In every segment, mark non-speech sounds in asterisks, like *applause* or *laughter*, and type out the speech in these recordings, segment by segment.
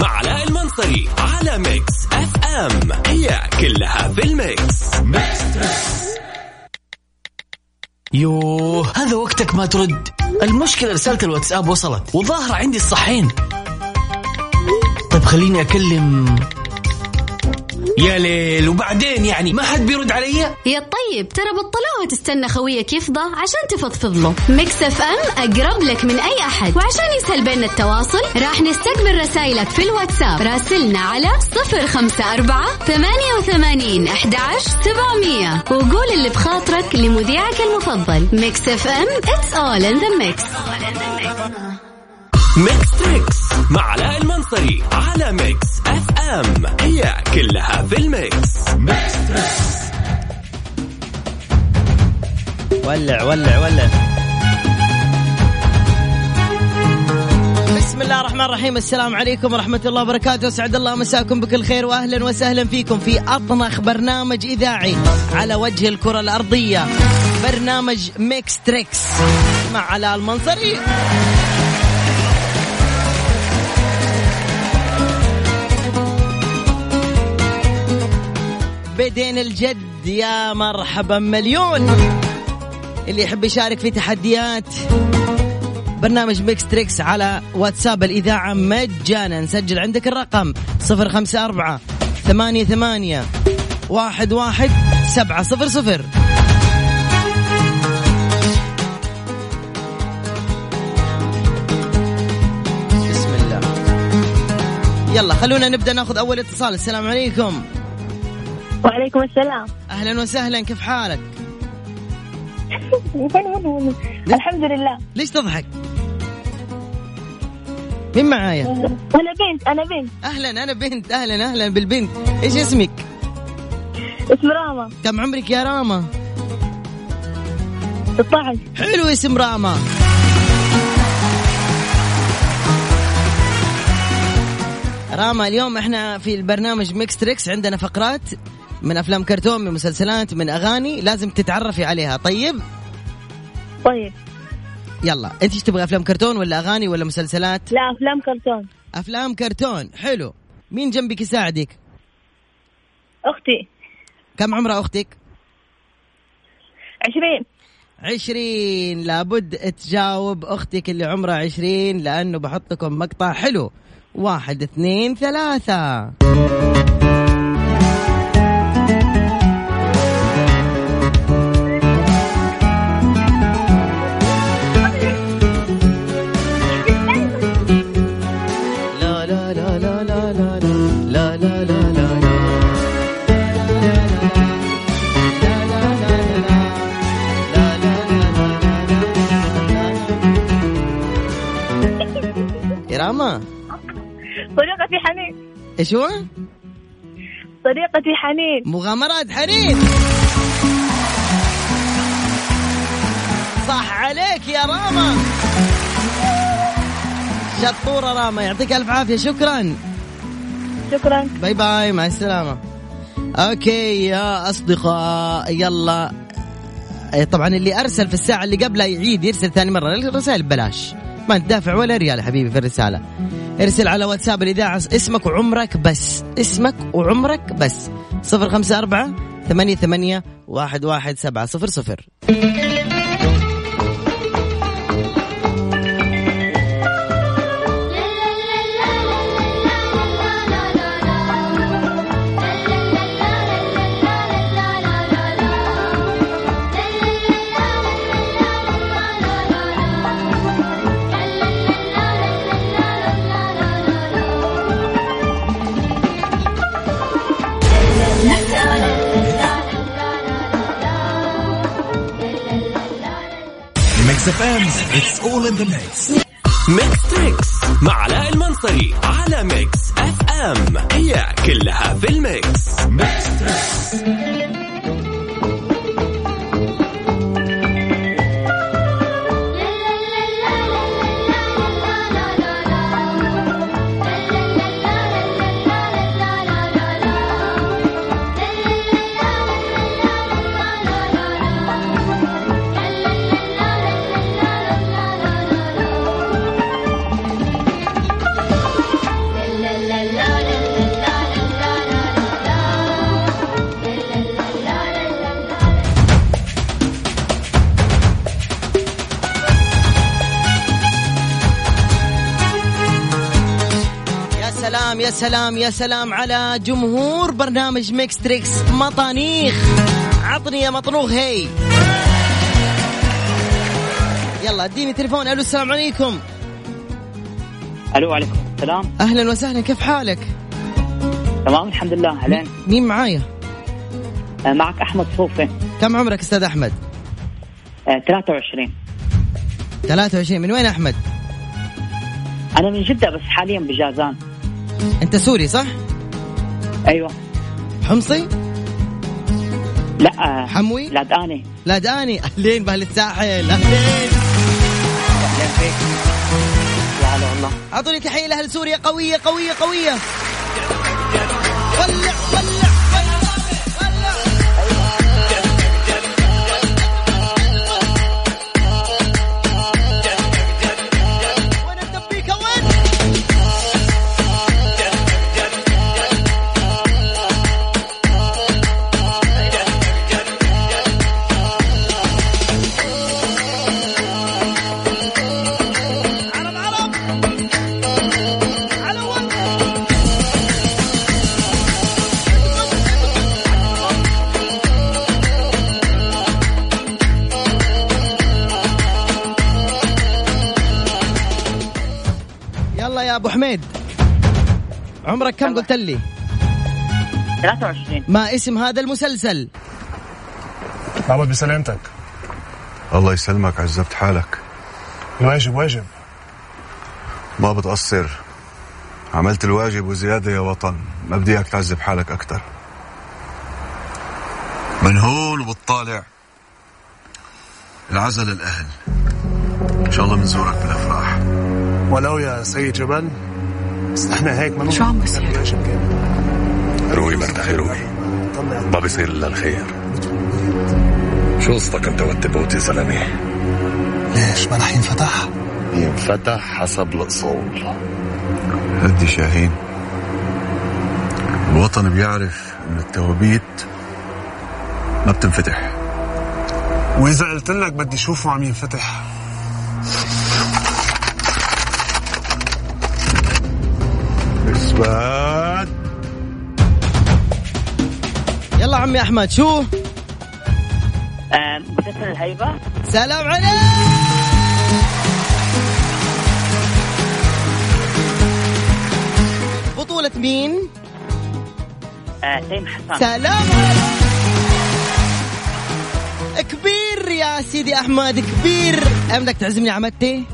مع علاء المنصري على Mix FM. هي كلها في ال Mix. Mix يوه هذا وقتك ما ترد. المشكلة رسالة الواتساب وصلت. وظاهرة عندي الصحين. طيب خليني أكلم يا ليل وبعدين يعني ما حد بيرد علي؟ يا طيب ترى بطلوها تستنى خويك يفضى عشان تفضفض له Mix FM أقرب لك من أي أحد. وعشان يسهل بيننا التواصل راح نستقبل رسائلك في الواتساب. راسلنا على صفر خمسة أربعة ثمانية وثمانين أحداش سبعمية. وقول اللي بخاطرك لمذيعك المفضل. ميكس اف ام it's all in the mix. ميكس تريكس مع علاء المنصري على ميكس أف أم. هي كلها في الميكس. ميكس ولع ولع ولع. بسم الله الرحمن الرحيم. السلام عليكم ورحمة الله وبركاته. سعد الله مساكم بكل خير وأهلا وسهلا فيكم في أطنخ برنامج إذاعي على وجه الكرة الأرضية. برنامج ميكس تريكس مع علاء المنصري. بدين الجد يا مرحبا مليون. اللي يحب يشارك في تحديات برنامج ميكس تريكس على واتساب الإذاعة مجانا. سجل عندك الرقم صفر خمسة أربعة ثمانية ثمانية واحد واحد سبعة صفر صفر. بسم الله. يلا خلونا نبدأ ناخذ أول اتصال. السلام عليكم. وعليكم السلام. أهلا وسهلا كيف حالك؟ *laughs* الحمد لله. ليش تضحك؟ مين معايا؟ أنا بنت أنا بنت. أهلا أنا بنت أهلا أهلا بالبنت. إيش اسمك؟ اسم راما. كم عمرك يا راما؟ 16 حلو اسم راما. راما اليوم إحنا في البرنامج ميكس تريكس عندنا فقرات من أفلام كرتون من مسلسلات من أغاني لازم تتعرفي عليها. طيب؟ طيب. يلا. أنت إيش تبغى أفلام كرتون ولا أغاني ولا مسلسلات؟ لا أفلام كرتون. أفلام كرتون. حلو. مين جنبك يساعدك؟ أختي. كم عمر أختك؟ 20 عشرين. لابد تجاوب أختك اللي عمرها عشرين لأنه بحط لكم مقطع حلو. واحد اثنين ثلاثة. إيش هو؟ صديقتي حنين. مغامرات حنين. صح عليك يا راما. شطورة راما يعطيك ألف عافية شكرا. شكرا. bye bye مع السلامة. okay يا أصدقاء يلا. إيه طبعا اللي أرسل في الساعة اللي قبلها يعيد يرسل ثاني مرة. الرسائل ببلاش. ما انت دافع ولا ريال حبيبي في الرسالة. ارسل على واتساب الإذاعة اسمك وعمرك بس. اسمك وعمرك بس. صفر خمسة أربعة ثمانية ثمانية واحد واحد سبعة صفر صفر. it's all in the mix ميكس تريكس مع علاء المنصري على ميكس اف ام هي كلها في الميكس. ميكس تريكس سلام يا سلام يا سلام على جمهور برنامج ميكس تريكس مطانيخ. عطني يا مطروخ هي. يلا اديني تليفون. ألو السلام عليكم. ألو عليكم السلام. أهلا وسهلا. كيف حالك؟ تمام الحمد لله. أهلين. مين معايا؟ آه، معك أحمد صوفي. كم عمرك أستاذ أحمد؟ آه، 23 23 من وين أحمد؟ أنا من جدة بس حاليا بجازان. انت سوري صح؟ أيوه. حمصي؟ لا. حموي؟ لاداني لا داني اهلين *laughs* باهل الساحل. اهلين اهلين فيك يا هلا والله أعطوني تحية لأهل سوريا. قوية قوية قوية. ولع ولع أبو حميد. عمرك كم قلت لي؟ 23 ما اسم هذا المسلسل؟ عبد بسلامتك الله يسلمك عزبت حالك. الواجب واجب. ما بتقصر عملت الواجب وزيادة يا وطن. ما بدي اياك تعذب حالك أكتر. من هون وبتطالع. العزل الأهل. إن شاء الله بنزورك بالأفراح. ولو يا سيد جبل بس إحنا هيك ما شو عم بصير؟ روي مرتخي روي. ما بيصير إلا الخير. شو قصتك أنت والتبوت يا زلمه؟ ليش ما رح ينفتح؟ ينفتح حسب الأصول. هدي شاهين. الوطن بيعرف إن التوابيت ما بتنفتح. وإذا قلت لك بدي اشوفه عم ينفتح. اثبات يلا عمي أحمد شو؟ مسلسل الهيبة. سلام عليك. بطولة مين؟ آه، تيم حسن سلام عليك. كبير يا سيدي أحمد كبير. بدك تعزمني عمتي؟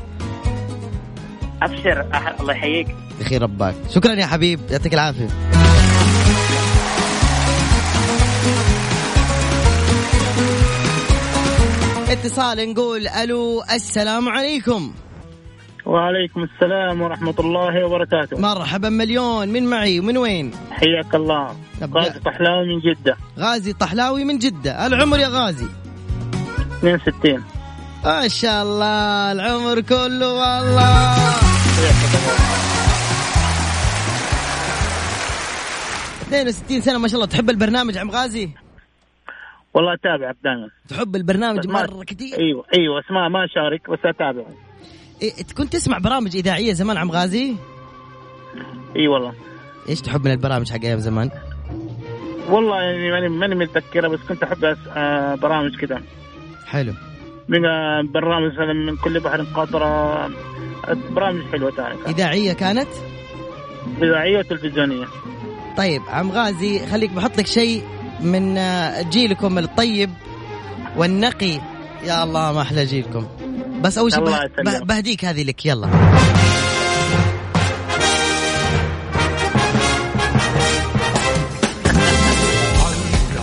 أبشر. أح- الله يحييك. بخير ربك. شكرا يا حبيب. يعطيك العافية. اتصال نقول ألو السلام عليكم. وعليكم السلام ورحمة الله وبركاته. مرحبا مليون. من معي؟ ومن وين؟ حياك الله. غازي طحلاوي من جدة. غازي طحلاوي من جدة. العمر يا غازي؟ 62 ما شاء الله. العمر كله والله. اثنين وستين سنة ما شاء الله تحب البرنامج عم غازي؟ والله أتابعك دائما تحب البرنامج مرة كثير أيوة أيوة اسمع ما أشارك بس أتابع. إيه كنت تسمع برامج إذاعية زمان عم غازي؟ أي والله. إيش تحب من البرامج حق أيام زمان؟ والله يعني ماني ماني متذكرة بس كنت أحب أس... آه برامج كذا حلو. من آه برامج مثلا من كل بحر قطرة آه، برامج حلوة ثانية كانت. إذاعية كانت؟ إذاعية وتلفزيونية. طيب عم غازي خليك بحط لك شيء من آه، جيلكم الطيب والنقي. يا الله ما أحلى جيلكم. بس أول شيء بهديك هذه لك. يلا.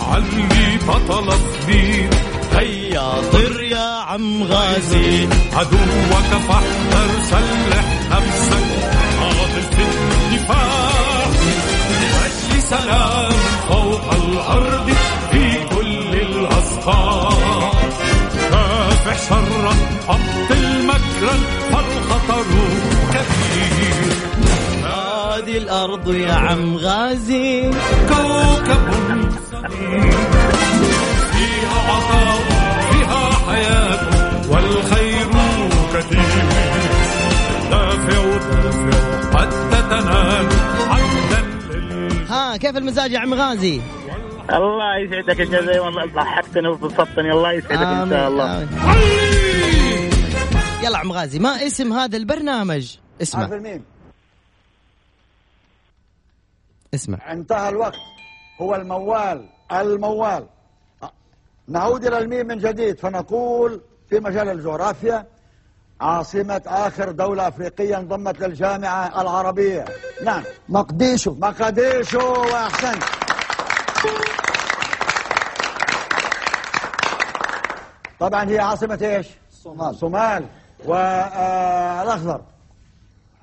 علي بطل الدين. هيا طر يا عم غازي. عدوك فاحذر سلام فوق الأرض في كل الأسقار كافح شرا أبطل مكرا فالخطر كبير هذه الأرض يا عم غازي. كوكب فيها عطاء فيها حياة والخير كثير. دافع دافع حتى تنال. الله كيف المزاج يا عم غازي؟ الله يسعدك يا جزاي والله ضحكتني وبسطتني الله يسعدك إن شاء الله. آمين. يلا عم غازي ما اسم هذا البرنامج؟ اسمع. اسمع. انتهى الوقت. هو الموال الموال. نعود إلى الميم من جديد فنقول في مجال الجغرافيا عاصمة آخر دولة أفريقية انضمت للجامعة العربية. نعم. مقديشو. مقديشو وأحسنت طبعا هي عاصمة إيش؟ صومال. صومال. والأخضر.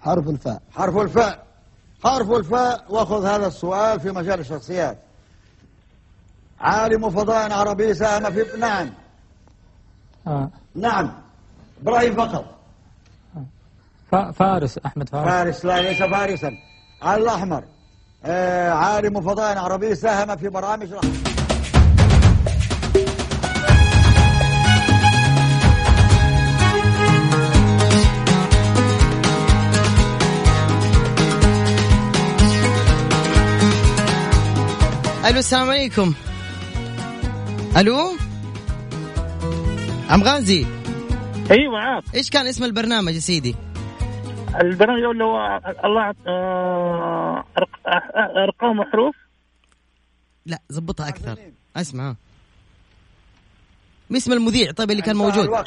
حرف الفاء. حرف الفاء. حرف الفاء. واخذ هذا السؤال في مجال الشخصيات. عالم فضاء عربي ساهم في نعم. آه. نعم. إبراهيم فقط. فا- فارس أحمد فارس. فارس لا ليس فارسا. على الأحمر. آه عالم فضاء عربي ساهم في برامج رح... ألو السلام عليكم. ألو؟ عم غازي؟ أيوه معاك إيش كان اسم البرنامج يا سيدي؟ البرنامج اللي هو الله آه، أرق- آه، أرقام وحروف لا زبطها أكثر. اسمع. ما اسم المذيع طيب اللي كان موجود. الوقت.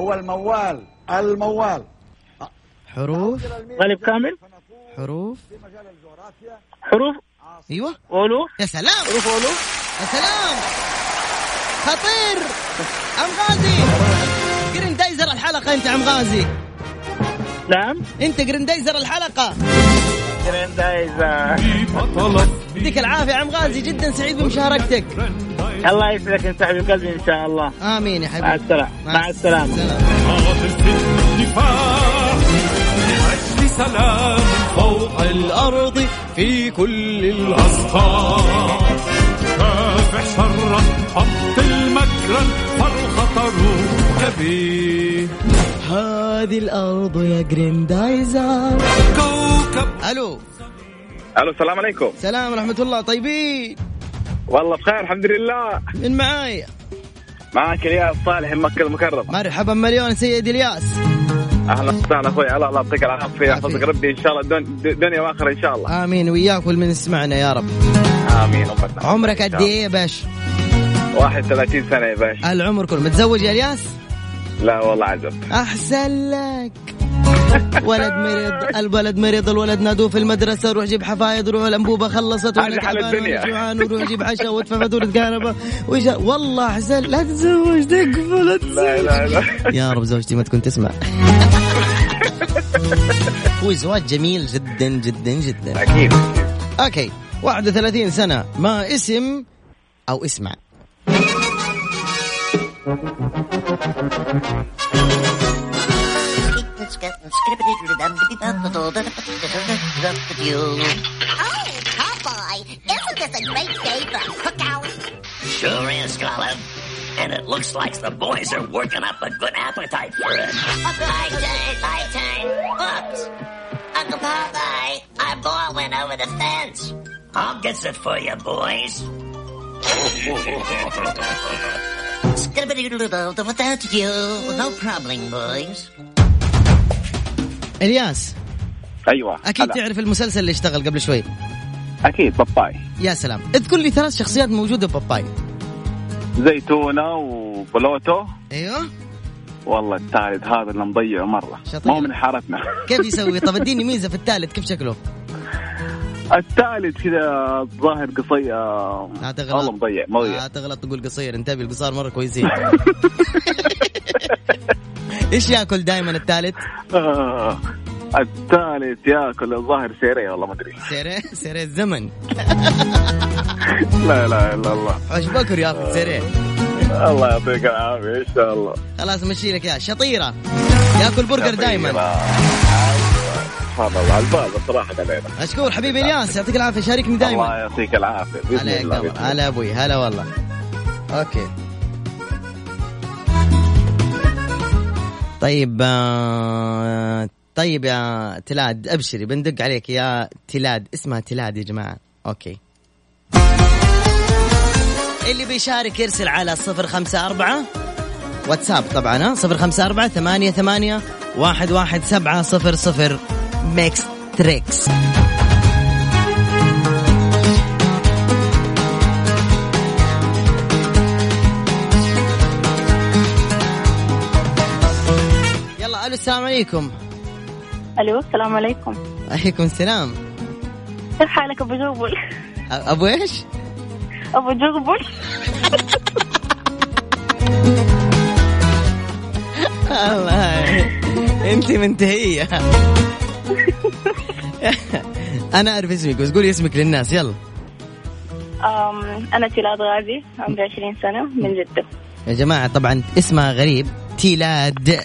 هو الموال. الموال. حروف. غالب كامل. حروف. حروف. أيوه. وألوف. يا سلام. حروف وألوف. يا سلام. خطير. عم غازي. الحلقة أنت عم غازي. نعم. أنت جريندايزر الحلقة. جريندايزر. يديك العافية عم غازي جدا سعيد بمشاركتك. الله يسعدك انت حبيب قلبي إن شاء الله. آمين يا حبيبي. مع السلامة. مع السلامة. سلام فوق الأرض في كل الأصحاب كافح شرا حط مكرا فالخطر كبير. هذه الأرض يا جريندايزر. كوكب ألو. ألو السلام عليكم. سلام ورحمة الله طيبين؟ والله بخير الحمد لله. من معاي؟ معك الياس صالح من مكة المكرمة. مرحبا مليون سيد الياس. أهلا وسهلا أخوي الله الله يعطيك العافية. يحفظك ربي إن شاء الله دنيا وآخرة إن شاء الله. آمين وياك والمن يسمعنا يا رب. آمين عمرك قد إيه يا باش 31 سنة يا باشا. العمر كله متزوج يا الياس؟ لا والله عجب. أحسن لك. ولد مريض الولد مريض الولد نادوه في المدرسة روح جيب حفايض روح الأنبوبة خلصت تعبان. وأنا جوعان وروح جيب عشاء وادفع فاتورة كهرباء. والله أحسن لا تتزوج تكفى لا لا لا. يا رب زوجتي ما تكون تسمع. *laughs* هو زواج جميل جدا جدا جدا. أكيد. أوكي. 31 سنة. ما اسم أو اسمع. Oh, Popeye, isn't this a great day for a cookout? Sure is, Colin. And it looks like the boys are working up a good appetite for it. My turn, my turn. Oops. Uncle Popeye, our ball went over the fence. I'll get it for you, boys. Without you, no problem, boys. إلياس. أيوه أكيد هلا. تعرف المسلسل اللي اشتغل قبل شوي. أكيد باباي. يا سلام. اذكر لي ثلاث شخصيات موجودة باباي زيتونة وبلوتو. أيوه. والله الثالث هذا اللي مضيعه مرة. شطير. ما هو من حارتنا. كيف يسوي؟ طب *laughs* اديني ميزة في الثالث كيف شكله؟ الثالث كذا ظاهر قصير لا تغلط. والله مضيع مضيع. لا تغلط تقول قصير. انتبه القصار مرة كويسين. *laughs* *laughs* إيش ياكل دائما الثالث؟ آه. الثالث ياكل الظاهر سيري والله ما أدري. سيري؟ سيري الزمن. لا لا إلا الله. حوش بكر ياكل سيري. الله يعطيك العافية إن شاء الله. خلاص مشي لك يا شطيرة. ياكل برجر دائما الله على الباب الصراحه علينا. مشكور حبيبي إلياس يعطيك العافية شاركني الله دائما يعطيك العافية بإذن هلا الله الله. هلا أبوي هلا والله. أوكي. طيب آه، طيب يا تلاد أبشري بندق عليك يا تلاد. اسمها تلاد يا جماعة. okay. اللي بيشارك يرسل على صفر خمسة أربعة. واتساب طبعا ها صفر خمسة أربعة ثمانية ثمانية واحد واحد سبعة صفر صفر. ميكس تريكس يلا ألو السلام عليكم ألو السلام عليكم عليكم السلام كيف حالك ابو جوبل ابو إيش؟ ابو جوبل الله انت منتهية. أنا أعرف اسمك بس قولي اسمك للناس يلا. أنا تلاد غازي عمري 20 سنة من جدة. يا جماعة طبعا اسمها غريب. تيلاد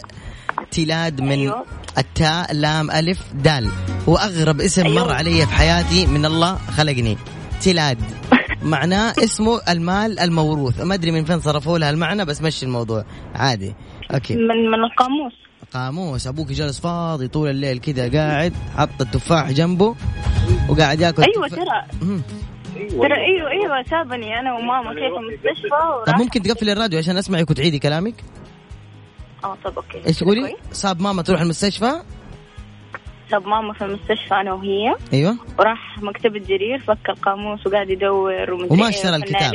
تيلاد من أيوة. التاء لام ألف دال. هو أغرب اسم أيوة. مر علي في حياتي من الله خلقني. تيلاد. معناه اسمه المال الموروث. ما أدري من فين صرفوا لها المعنى بس مشي الموضوع. عادي. أوكي. من من القاموس. قاموس أبوك جالس فاضي طول الليل كذا قاعد حط التفاح جنبه وقاعد ياكل أيوه. ترى. ترى أيوه أيوه سابني أنا وماما كيف المستشفى طب وراح. ممكن تقفل الراديو عشان أسمعك وتعيدي كلامك؟ آه طب أوكي. إيش تقولي؟ كويس. صاب ماما تروح المستشفى؟ ساب ماما في المستشفى أنا وهي. أيوه. وراح مكتبة جرير فك القاموس وقاعد يدور وما إيه، اشترى الكتاب.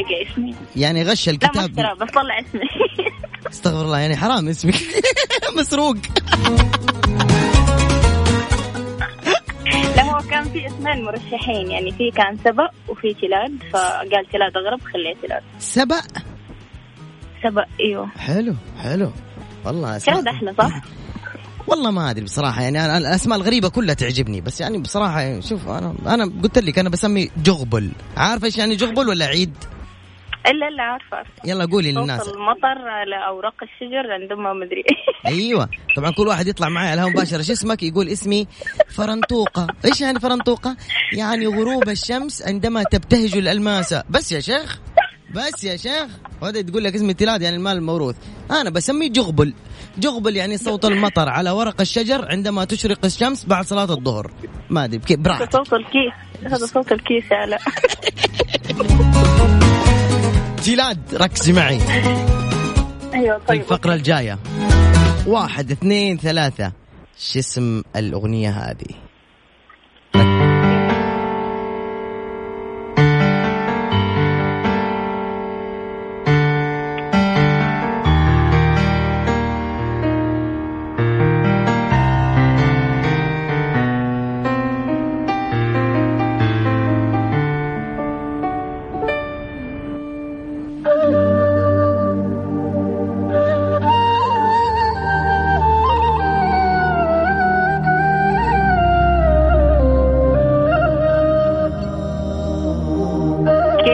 يعني غش لا ما الكتاب. اشترى بس طلع اسمي. *laughs* استغفر الله يعني حرام اسمك. *laughs* مسروق. لا هو كان في اسمين مرشحين يعني في كان سبأ وفي تلاد فقال تلاد أغرب خليه تلاد. سبأ؟ سبأ إيوه. حلو حلو. والله تلاد أحلى صح؟ *laughs* والله ما أدري بصراحة يعني أنا الأسماء الغريبة كلها تعجبني بس يعني بصراحة يعني شوف أنا أنا قلت لك أنا بسمي جغبل. عارف إيش يعني جغبل ولا عيد؟ إلا الا عارفة يلا قولي صوت للناس. المطر على أوراق الشجر عندما مدري *laughs* أيوه. طبعا كل واحد يطلع معي على الهواء مباشرة. شو اسمك؟ يقول اسمي فرنطوقة. إيش يعني فرنطوقة؟ يعني غروب الشمس عندما تبتهج الالماسه بس يا شيخ. بس يا شيخ. وهذا تقول لك اسمي تلاد يعني المال الموروث. أنا بسميه جغبل. جغبل يعني صوت المطر على ورق الشجر عندما تشرق الشمس بعد صلاة الظهر. ما أدري هذا براحتك. صوت الكيس. هذا صوت الكيس يا علاء. *laughs* تلاد ركزي معي. أيوه طيب الفقره الجاية. واحد اثنين ثلاثة. شو اسم الأغنية هذه؟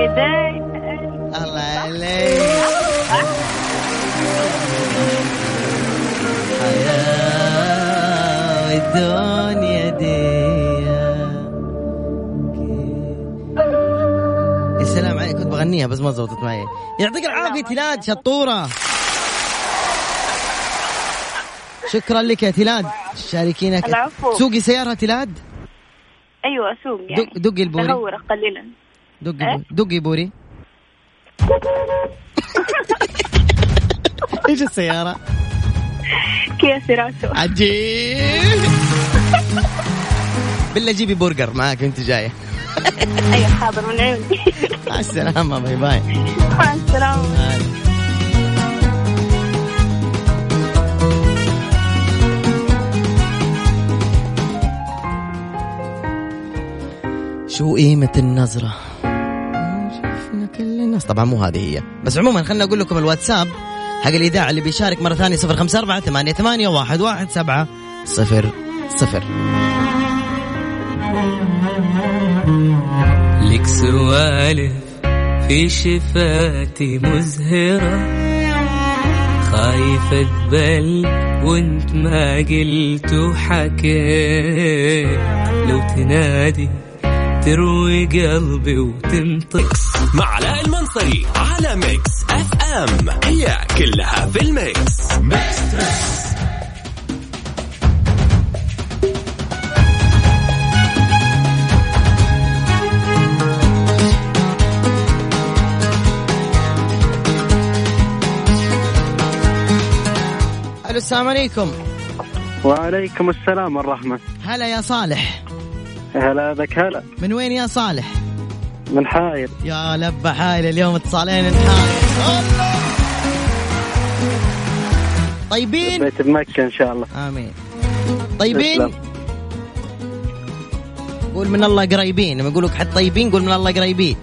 كده الله عليك حياة الدنيا دي يا سلام عليك كنت بغنيها بس ما زبطت معي يعطيك العافية تلاد شطورة. شكرا لك يا تلاد. شاركينك. العفو. سوقي سيارة تلاد؟ أيوه أسوق يعني. دق- دقي البوري. تهور قليلا. دقي إيه؟ دقي بوري إيش السيارة؟ كيا سيراتو عجيب بالله جيبي برجر معاك وانت جاية أيوه حاضر من عيوني مع السلامه bye bye مع السلامه شو قيمة النظرة؟ الناس طبعا مو هذه هي. بس عموما خلنا أقول لكم الواتساب حق الإذاعة اللي بيشارك صفر خمسة أربعة ثمانية ثمانية واحد واحد سبعة صفر. صفر لك سوالف في شفاتي مزهرة خايفة تبل وانت ما قلت وحكيت. لو تنادي تروي قلبي وتنطق. مع علاء المنصري على ميكس أف أم. هي كلها في الميكس. ميكس, ميكس. السلام عليكم. وعليكم السلام والرحمة. هلا يا صالح. هلا بك هلا. من وين يا صالح؟ من حايل. يا لبة حايل اليوم اتصالين من حايل. طيبين؟ بيت بمكة إن شاء الله. آمين. طيبين. قول من الله قريبين لما يقولوا حد طيبين قول من الله قريبين.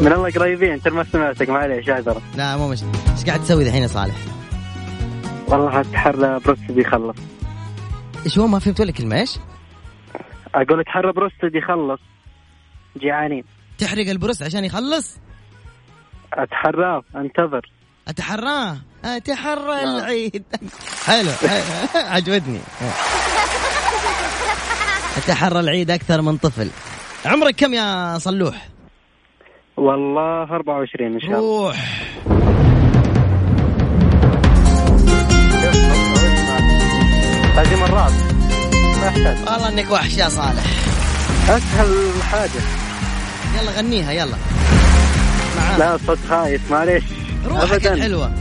من الله قريبين ترى ما سمعتك معليش اعذر لا مو مشكلة إيش قاعد تسوي الحين يا صالح؟ والله اتحرى بروستد يخلص إيش هو؟ ما فهمت ولا كلمة إيش؟ أقول اتحرى بروستد يخلص. جيعانين. تحرق البروستد عشان يخلص؟ أتحراه انتظر. أتحراه؟ أتحرى العيد. حلو حلو. *laughs* عجبتني. أتحرى العيد أكثر من طفل. عمرك كم يا صلوح؟ والله 24 إن شاء الله. روح. هذه مرات. ما والله إنك وحش يا صالح. أسهل حاجة يلا غنيها يلا. لا صوت خايف معليش. روحك ابدا. الحلوة. *laughs*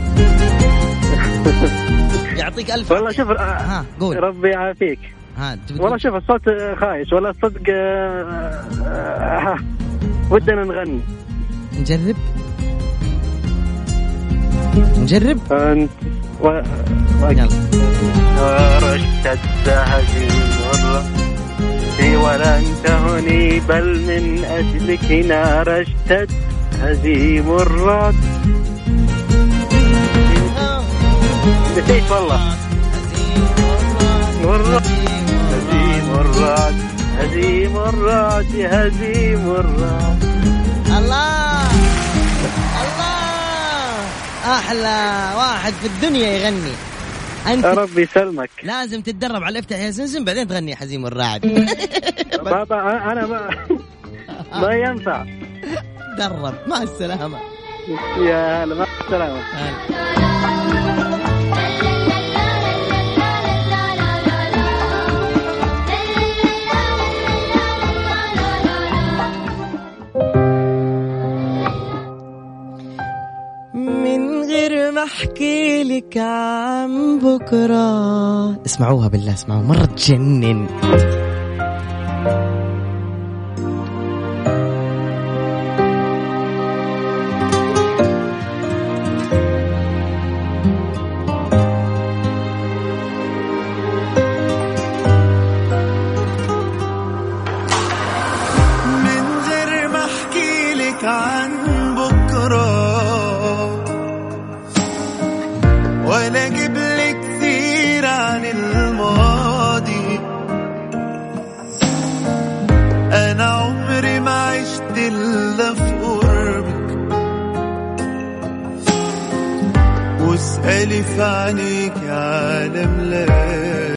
يعطيك ألف والله شوف ها قول. ربي يعافيك. ها والله شوف الصوت خايس ولا الصدق آه، آه، ودنا نغني. نجرب. نجرب. أنت و... و... رشت الزهد مرة في ولن تهني بل من أجلك نار اشتد هزيم الرعد نسيت والله. هزيم الرعد هزيم الرعد هزيم الله الله. أحلى واحد في الدنيا يغني. أنت يا رب يسلمك. لازم تتدرب على افتح يا زنزن بعدين تغني حزيم الرعد *laughs* بابا أنا ما ما ينفع. درب مع السلامة. يا هلا مع السلامة. غير ما أحكي لك عن بكرة. اسمعوها بالله اسمعوها مرة تجنن. واسالي